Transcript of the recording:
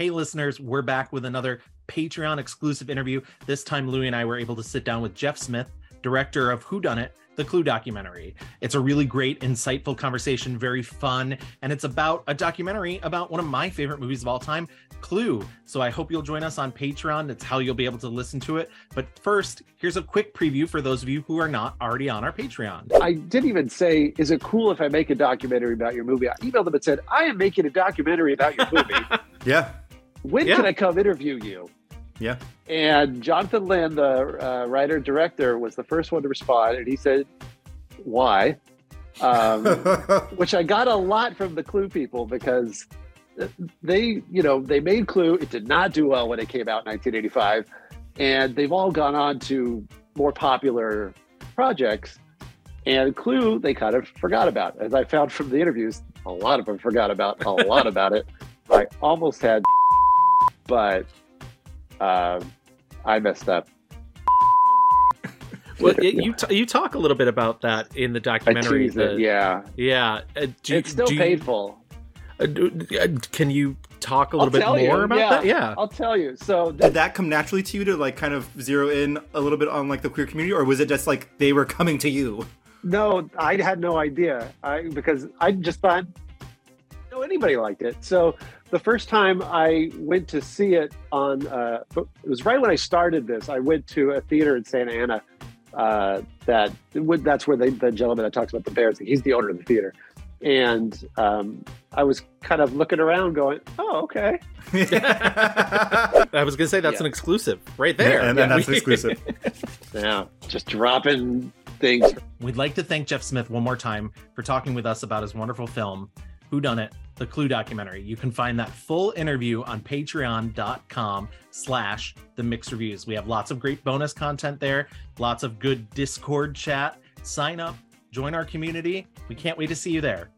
Hey, listeners, we're back with another Patreon exclusive interview. This time, Louie and I were able to sit down with Jeff Smith, director of Who Done It, the Clue documentary. It's a really great, insightful conversation, very fun, and it's about a documentary about one of my favorite movies of all time, Clue. So I hope you'll join us on Patreon. That's how you'll be able to listen to it. But first, here's a quick preview for those of you who are not already on our Patreon. I didn't even say, is it cool if I make a documentary about your movie? I emailed them and said, I am making a documentary about your movie. Yeah. When Yeah. can I come interview you? Yeah. And Jonathan Lynn, the uh, writer director, was the first one to respond, and he said, "Why?" Um, which I got a lot from the Clue people because they, you know, they made Clue. It did not do well when it came out in 1985, and they've all gone on to more popular projects. And Clue, they kind of forgot about. As I found from the interviews, a lot of them forgot about a lot about it. I almost had, but uh, I messed up. Well, y- you t- you talk a little bit about that in the documentary. teased it, yeah. yeah. Uh, do, it's still do you- painful. uh, do- uh, can you talk a I'll little bit more you, about yeah. that? Yeah. I'll tell you. So Did that come naturally to you to like kind of zero in a little bit on like the queer community, or was it just like they were coming to you? No, I had no idea. I because I just thought no anybody liked it. So the first time I went to see it on uh, it was right when I started this. I went to a theater in Santa Ana. Uh, that would- that's where the, the gentleman that talks about the bears. He's the owner of the theater, and um, I was kind of looking around, going, "Oh, okay." I was gonna say that's Yeah. an exclusive right there. and then Yeah, that's we- exclusive. Yeah, just dropping things. We'd like to thank Jeff Smith one more time for talking with us about his wonderful film, Who Done It, the Clue documentary. You can find that full interview on patreon.com slash the mixed reviews. We have lots of great bonus content there, lots of good Discord chat. Sign up, join our community. We can't wait to see you there.